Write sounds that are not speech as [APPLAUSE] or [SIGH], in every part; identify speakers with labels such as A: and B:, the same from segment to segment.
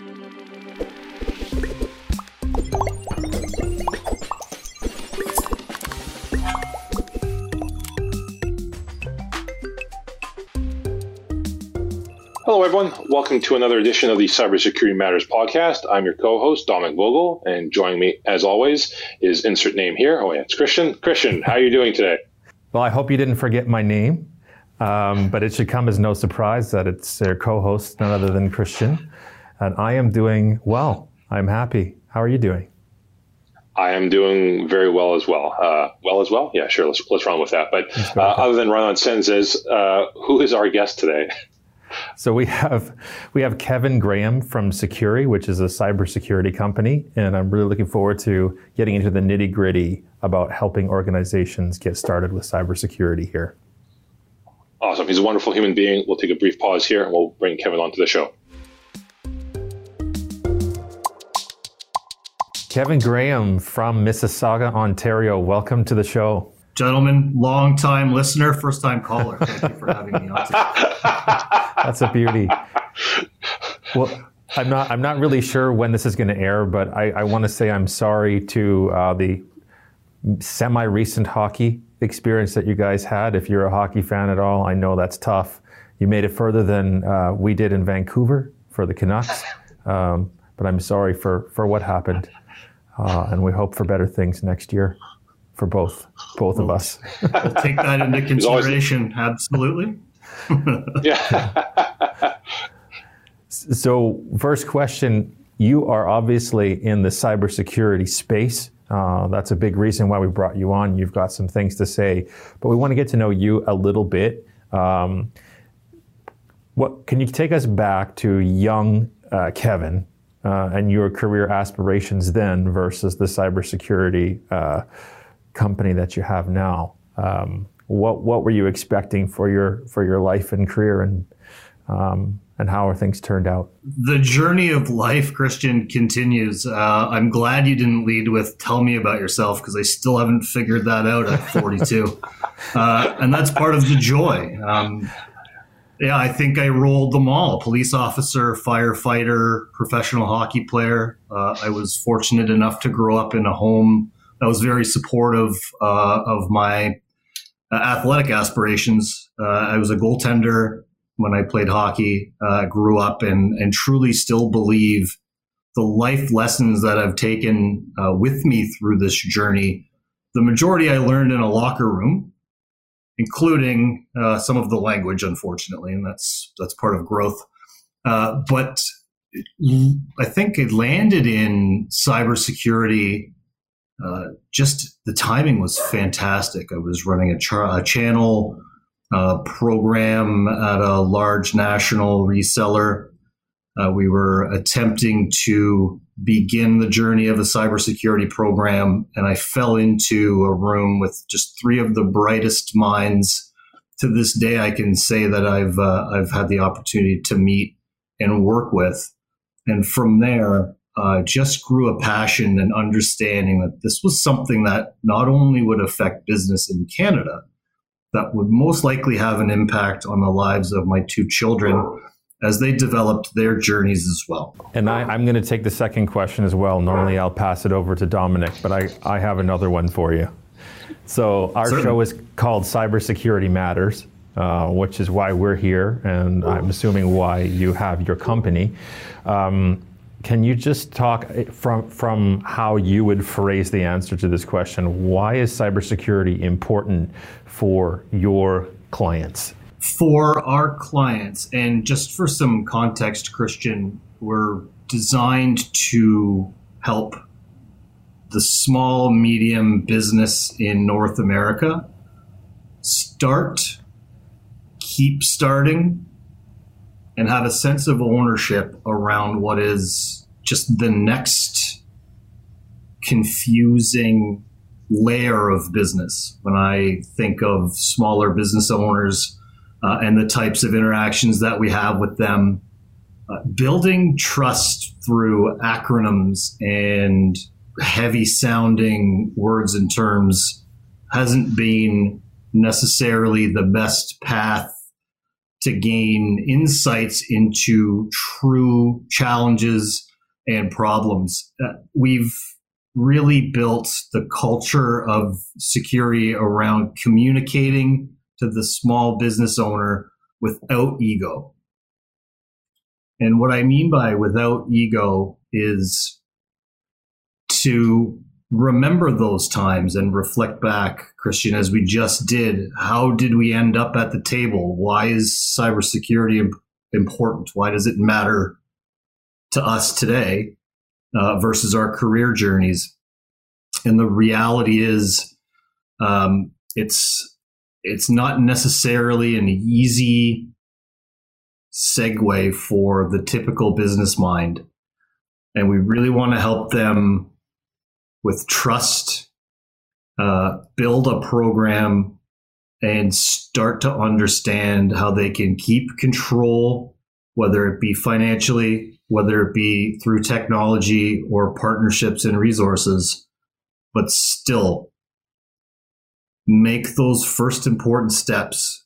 A: Hello, everyone. Welcome to another edition of the Cybersecurity Matters podcast. I'm your co-host Dominic Vogel, and joining me, as always, is insert name here. Oh yeah, it's Christian. Christian, how are you doing today?
B: Well, I hope you didn't forget my name, um, but it should come as no surprise that it's their co-host, none other than Christian, and I am doing well. I'm happy. How are you doing?
A: I am doing very well as well. Uh, well as well? Yeah, sure. Let's let's run with that. But uh, other than run on Senzes, uh, who is our guest today?
B: So we have we have Kevin Graham from Sucuri, which is a cybersecurity company, and I'm really looking forward to getting into the nitty gritty about helping organizations get started with cybersecurity here.
A: Awesome. He's a wonderful human being. We'll take a brief pause here and we'll bring Kevin onto the show.
B: Kevin Graham from Mississauga, Ontario. Welcome to the show.
C: Gentlemen, long time listener, first time caller. Thank you for having me on. [LAUGHS]
B: That's a beauty. Well, I'm not. I'm not really sure when this is going to air, but I, I want to say I'm sorry to uh, the semi-recent hockey experience that you guys had. If you're a hockey fan at all, I know that's tough. You made it further than uh, we did in Vancouver for the Canucks, um, but I'm sorry for for what happened, uh, and we hope for better things next year for both both of us. [LAUGHS]
C: we'll take that into consideration. Absolutely. [LAUGHS]
A: yeah. [LAUGHS]
B: so, first question you are obviously in the cybersecurity space. Uh, that's a big reason why we brought you on. You've got some things to say, but we want to get to know you a little bit. Um, what can you take us back to young uh, Kevin uh, and your career aspirations then versus the cybersecurity uh, company that you have now? Um, what what were you expecting for your for your life and career and um, and how are things turned out?
C: The journey of life, Christian, continues. Uh, I'm glad you didn't lead with "Tell me about yourself" because I still haven't figured that out at 42, [LAUGHS] uh, and that's part of the joy. Um, yeah, I think I rolled them all: police officer, firefighter, professional hockey player. Uh, I was fortunate enough to grow up in a home that was very supportive uh, of my uh, athletic aspirations. Uh, I was a goaltender when I played hockey, uh, grew up, and and truly still believe the life lessons that I've taken with me through this journey. The majority I learned in a locker room, including uh, some of the language, unfortunately, and that's that's part of growth. Uh, but I think it landed in cybersecurity uh, just the timing was fantastic. I was running a, a channel uh, program at a large national reseller. Uh, we were attempting to begin the journey of a cybersecurity program, and I fell into a room with just three of the brightest minds. To this day, I can say that I've uh, I've had the opportunity to meet and work with, and from there, uh, just grew a passion and understanding that this was something that not only would affect business in Canada, that would most likely have an impact on the lives of my two children as they developed their journeys as well.
B: And I, am going to take the second question as well. Normally I'll pass it over to Dominic, but I, I have another one for you. So our Certainly. show is called Cybersecurity Matters. Uh, which is why we're here, and I'm assuming why you have your company. Um, can you just talk eh, from from how you would phrase the answer to this question? Why is cybersecurity important for your clients?
C: For our clients, and just for some context, Christian, we're designed to help the small medium business in North America start, keep starting, and have a sense of ownership around what is just the next confusing layer of business. When I think of smaller business owners uh, and the types of interactions that we have with them, uh, building trust through acronyms and heavy sounding words and terms hasn't been necessarily the best path to gain insights into true challenges and problems. Uh, we've really built the culture of security around communicating to the small business owner without ego. And what I mean by without ego is to remember those times and reflect back, Christian, as we just did. How did we end up at the table? Why is cybersecurity important? Why does it matter to us today uh, versus our career journeys? And the reality is, um, it's it's not necessarily an easy segue for the typical business mind. And we really want to help them with trust, uh, build a program, and start to understand how they can keep control, whether it be financially, whether it be through technology or partnerships and resources, but still make those first important steps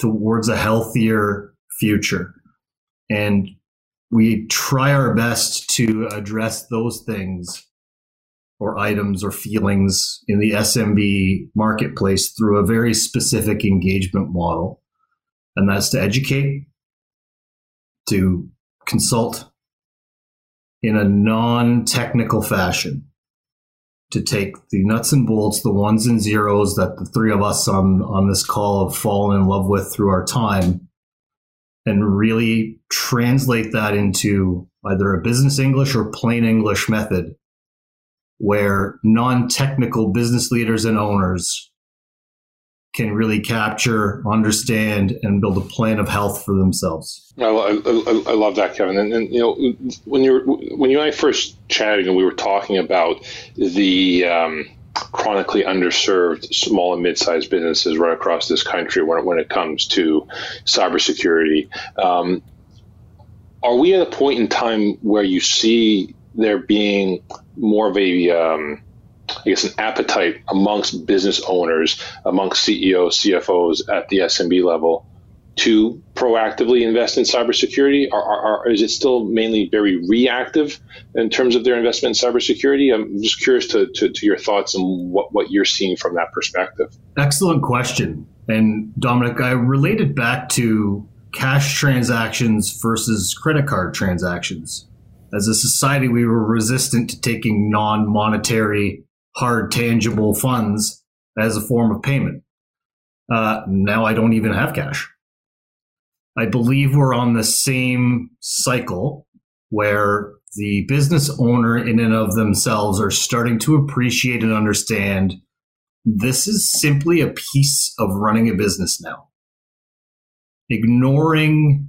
C: towards a healthier future. And we try our best to address those things or items or feelings in the SMB marketplace through a very specific engagement model. And that's to educate, to consult in a non technical fashion, to take the nuts and bolts, the ones and zeros that the three of us on, on this call have fallen in love with through our time, and really translate that into either a business English or plain English method where non technical business leaders and owners can really capture, understand, and build a plan of health for themselves.
A: I, I, I love that, Kevin. And, and, you know, when you when you and I first chatted, and we were talking about the um, chronically underserved small and mid-sized businesses right across this country when, when it comes to cybersecurity. Um, are we at a point in time where you see there being more of a um, I guess, an appetite amongst business owners, amongst CEOs, CFOs at the SMB level to proactively invest in cybersecurity? Or, is it still mainly very reactive in terms of their investment in cybersecurity? I'm just curious to, to, to your thoughts and what, what you're seeing from that perspective.
C: Excellent question. And Dominic, I related back to cash transactions versus credit card transactions. As a society, we were resistant to taking non monetary, hard, tangible funds as a form of payment. Uh, now I don't even have cash. I believe we're on the same cycle where the business owner, in and of themselves, are starting to appreciate and understand this is simply a piece of running a business now. Ignoring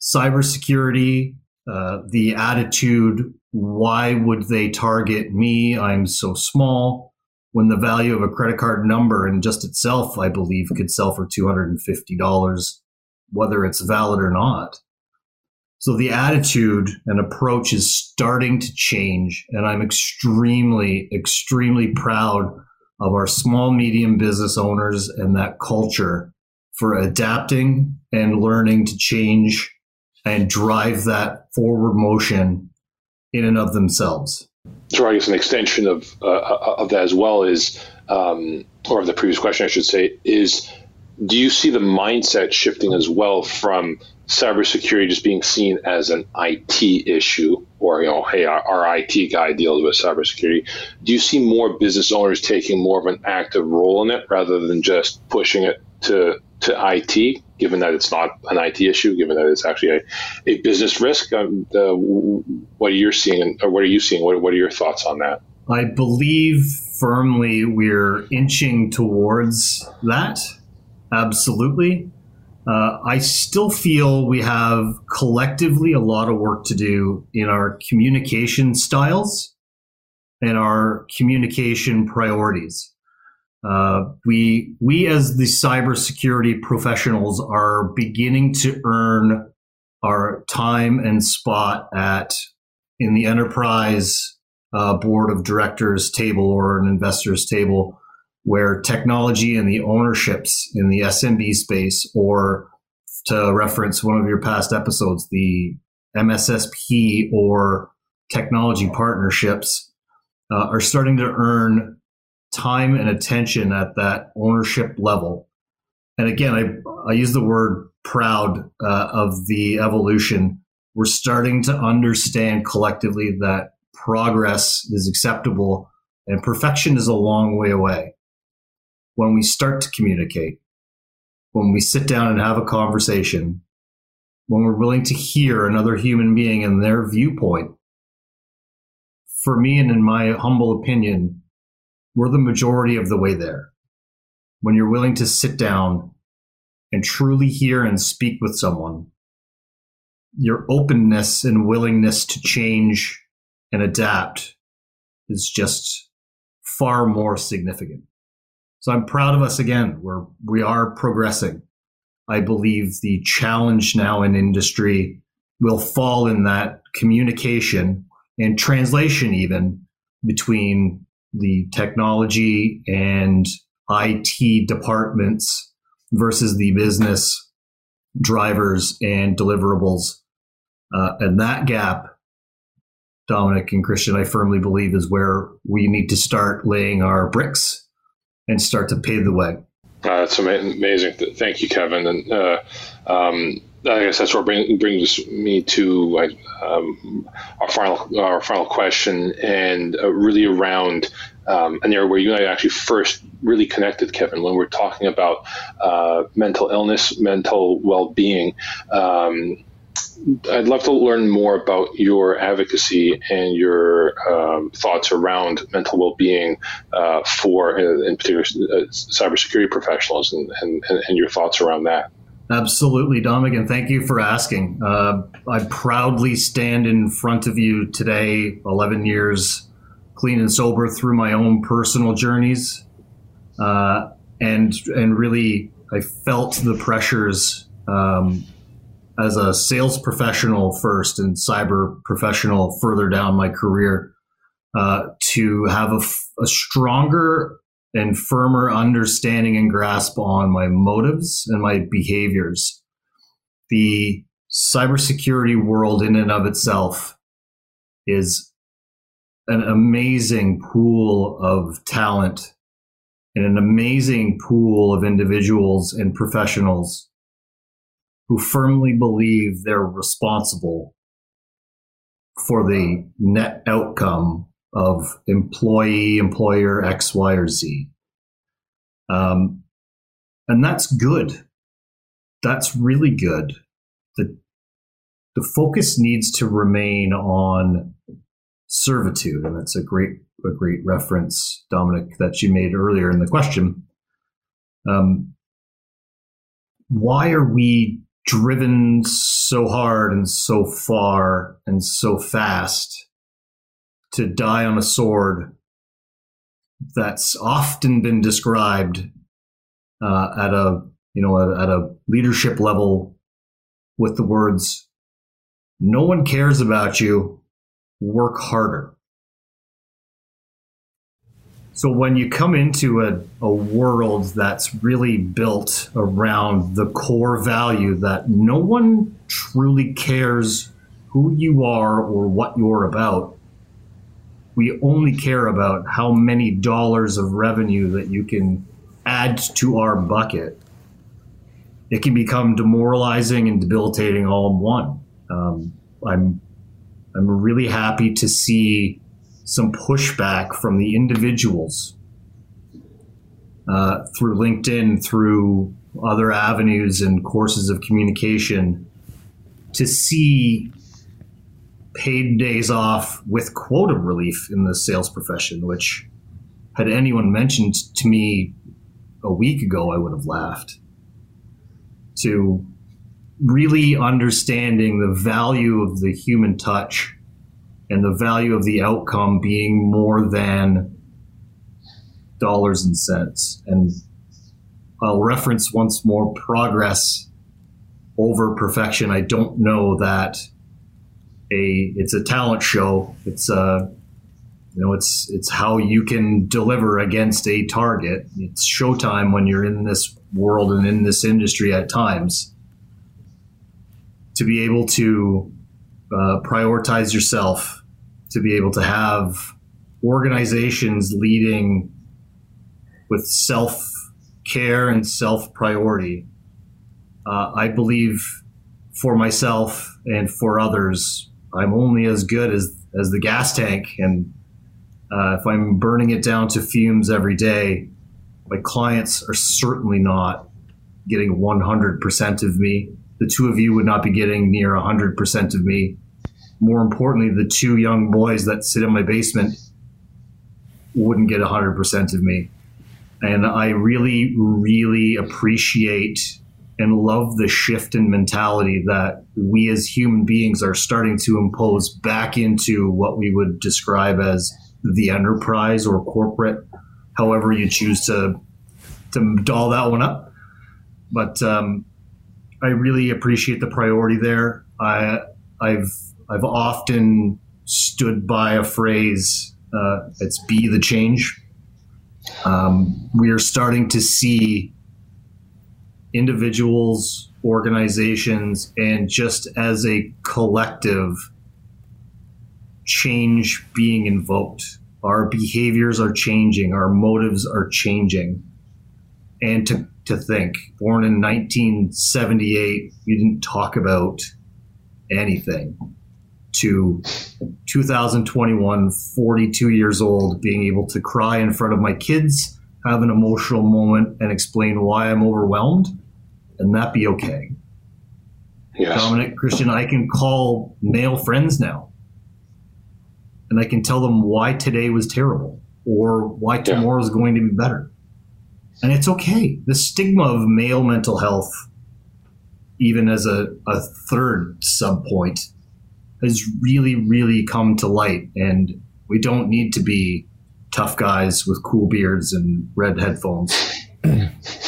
C: cybersecurity, uh, the attitude, why would they target me? I'm so small. When the value of a credit card number in just itself, I believe, could sell for $250, whether it's valid or not. So the attitude and approach is starting to change. And I'm extremely, extremely proud of our small, medium business owners and that culture for adapting and learning to change and drive that forward motion in and of themselves.
A: So I guess an extension of uh, of that as well is, um, or of the previous question, I should say, is do you see the mindset shifting as well from cybersecurity just being seen as an IT issue, or you know, hey, our, our IT guy deals with cybersecurity? Do you see more business owners taking more of an active role in it rather than just pushing it to to IT, given that it's not an IT issue, given that it's actually a, a business risk? Um, what are you seeing, or what are you seeing? What, what are your thoughts on that?
C: I believe firmly we're inching towards that. Absolutely. Uh, I still feel we have collectively a lot of work to do in our communication styles and our communication priorities. Uh, we we as the cybersecurity professionals are beginning to earn our time and spot at in the enterprise uh, board of directors table or an investors table where technology and the ownerships in the SMB space or to reference one of your past episodes, the MSSP or technology partnerships uh, are starting to earn time and attention at that ownership level. And again, I, I use the word proud uh, of the evolution. We're starting to understand collectively that progress is acceptable and perfection is a long way away. When we start to communicate, when we sit down and have a conversation, when we're willing to hear another human being and their viewpoint, for me and in my humble opinion, we're the majority of the way there. When you're willing to sit down and truly hear and speak with someone, your openness and willingness to change and adapt is just far more significant. So I'm proud of us again. We're we are progressing. I believe the challenge now in industry will fall in that communication and translation even between the technology and IT departments versus the business drivers and deliverables. Uh, and that gap, Dominic and Christian, I firmly believe is where we need to start laying our bricks and start to pave the way.
A: Uh, that's amazing. Thank you, Kevin. And uh, um, I guess that's what bring, brings me to um, our final our final question, and uh, really around um, an area where you and I actually first really connected, Kevin, when we're talking about uh, mental illness, mental well being. Um, I'd love to learn more about your advocacy and your um, thoughts around mental well-being uh, for, in particular, uh, cybersecurity professionals, and, and, and, your thoughts around that.
C: Absolutely, Dominic, and thank you for asking. Uh, I proudly stand in front of you today, 11 years clean and sober through my own personal journeys, uh, and and really I felt the pressures um, as a sales professional first and cyber professional further down my career uh, to have a, a stronger and firmer understanding and grasp on my motives and my behaviors. The cybersecurity world, in and of itself, is an amazing pool of talent and an amazing pool of individuals and professionals who firmly believe they're responsible for the net outcome of employee, employer X, Y, or Z. Um, and that's good. That's really good. The, the focus needs to remain on servitude. And that's a great, a great reference, Dominic, that you made earlier in the question. Um, why are we driven so hard and so far and so fast to die on a sword that's often been described uh, at a you know at a leadership level with the words no one cares about you. Work harder. So when you come into a, a world that's really built around the core value that no one truly cares who you are or what you're about, we only care about how many dollars of revenue that you can add to our bucket. It can become demoralizing and debilitating all in one. Um, I'm I'm really happy to see some pushback from the individuals uh, through LinkedIn, through other avenues and courses of communication to see paid days off with quota relief in the sales profession, which had anyone mentioned to me a week ago, I would have laughed. To really understanding the value of the human touch and the value of the outcome being more than dollars and cents. And I'll reference once more progress over perfection. I don't know that a it's a talent show. It's a uh, you know it's it's how you can deliver against a target. It's showtime when you're in this world and in this industry at times. to be able to uh, prioritize yourself, to be able to have organizations leading with self care and self priority. Uh, I believe for myself and for others, I'm only as good as, as the gas tank. And uh, if I'm burning it down to fumes every day, my clients are certainly not getting 100% of me. The two of you would not be getting near 100% of me. More importantly, the two young boys that sit in my basement wouldn't get 100% of me. And I really, really appreciate and love the shift in mentality that we as human beings are starting to impose back into what we would describe as the enterprise or corporate, however you choose to to doll that one up. But um, I really appreciate the priority there. I, I've I've often stood by a phrase. Uh, it's "be the change." Um, we are starting to see individuals, organizations, and just as a collective, change being invoked. Our behaviors are changing. Our motives are changing and to, to think, born in 1978, you didn't talk about anything, to 2021, 42 years old, being able to cry in front of my kids, have an emotional moment, and explain why I'm overwhelmed, and that be okay. Yes. Dominic, Christian, I can call male friends now, and I can tell them why today was terrible or why tomorrow yeah. is going to be better and it's okay. The stigma of male mental health, even as a, a third sub point, has really, really come to light. And we don't need to be tough guys with cool beards and red headphones. [CLEARS THROAT]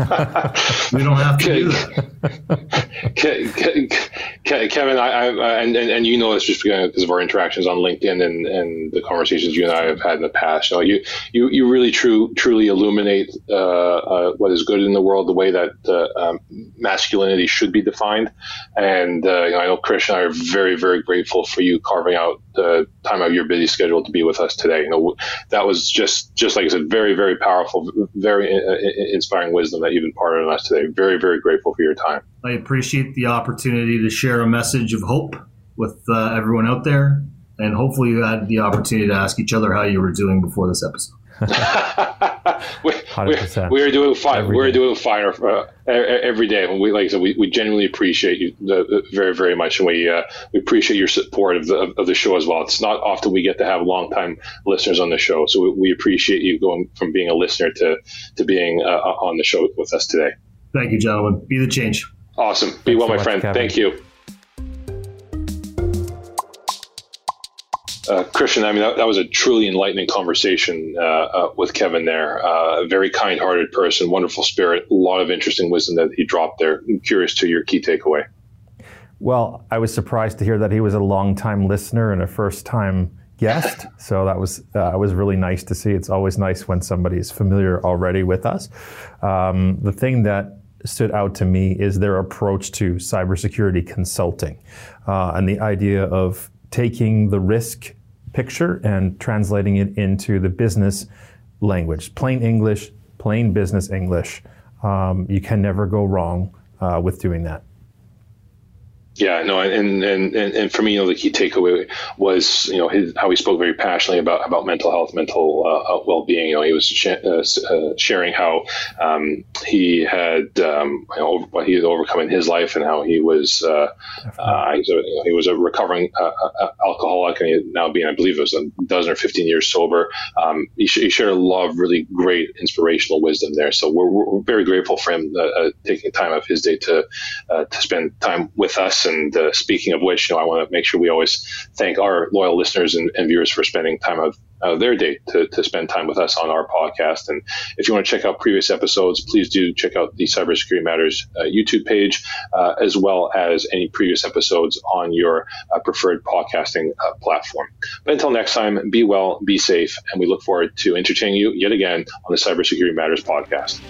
C: [LAUGHS] we don't have to do
A: that. Kevin, I, I and, and, you know this just because of our interactions on LinkedIn and, and the conversations you and I have had in the past. You know, you you, you really true truly illuminate uh, uh, what is good in the world, the way that uh, um, masculinity should be defined. And uh, you know, I know Chris and I are very very grateful for you carving out the time of your busy schedule to be with us today. You know, that was just just like I said, very very powerful, very uh, inspiring wisdom that you've imparted on us today. Very very grateful for your time.
C: I appreciate the opportunity to share a message of hope with uh, everyone out there, and hopefully you had the opportunity to ask each other how you were doing before this episode. [LAUGHS] [LAUGHS]
A: we, we, are doing fine. Every we're day. doing fine uh, every day. And we, like I said, we, we genuinely appreciate you the, very, very much. And we, uh, we appreciate your support of the, of the show as well. It's not often we get to have long time listeners on the show. So we, we appreciate you going from being a listener to, to being uh, on the show with us today.
C: Thank you, gentlemen. Be the change.
A: Awesome. Be Thanks well, so my friend. Kevin. Thank you. Uh, Christian, I mean, that, that, was a truly enlightening conversation uh, uh, with Kevin there. Uh, a very kind hearted person, wonderful spirit, a lot of interesting wisdom that he dropped there. I'm curious to your key takeaway.
B: Well, I was surprised to hear that he was a long time listener and a first time guest. [LAUGHS] so that was uh, was really nice to see. It's always nice when somebody is familiar already with us. Um, the thing that stood out to me is their approach to cybersecurity consulting uh, and the idea of taking the risk picture and translating it into the business language, plain English, plain business English. Um, you can never go wrong uh, with doing that.
A: Yeah, no, and, and, and, and for me, you know, the key takeaway was, you know, his, how he spoke very passionately about, about mental health, mental uh, uh well being. You know, he was sh- uh, uh, sharing how um, he had, um, you know, what he had overcome in his life and how he was, uh, uh, he, was a, you know, he was a recovering alcoholic and he now being, I believe it was a dozen or 15 years sober. Um, he, sh- he, shared a lot of really great inspirational wisdom there. So we're, we're very grateful for him taking time of his day to, to spend time with us and uh, speaking of which, you know, I want to make sure we always thank our loyal listeners and, and viewers for spending time of their day to, to spend time with us on our podcast. And if you want to check out previous episodes, please do check out the Cybersecurity Matters uh, YouTube page, uh, as well as any previous episodes on your uh, preferred podcasting uh, platform. But until next time, be well, be safe, and we look forward to entertaining you yet again on the Cybersecurity Matters podcast.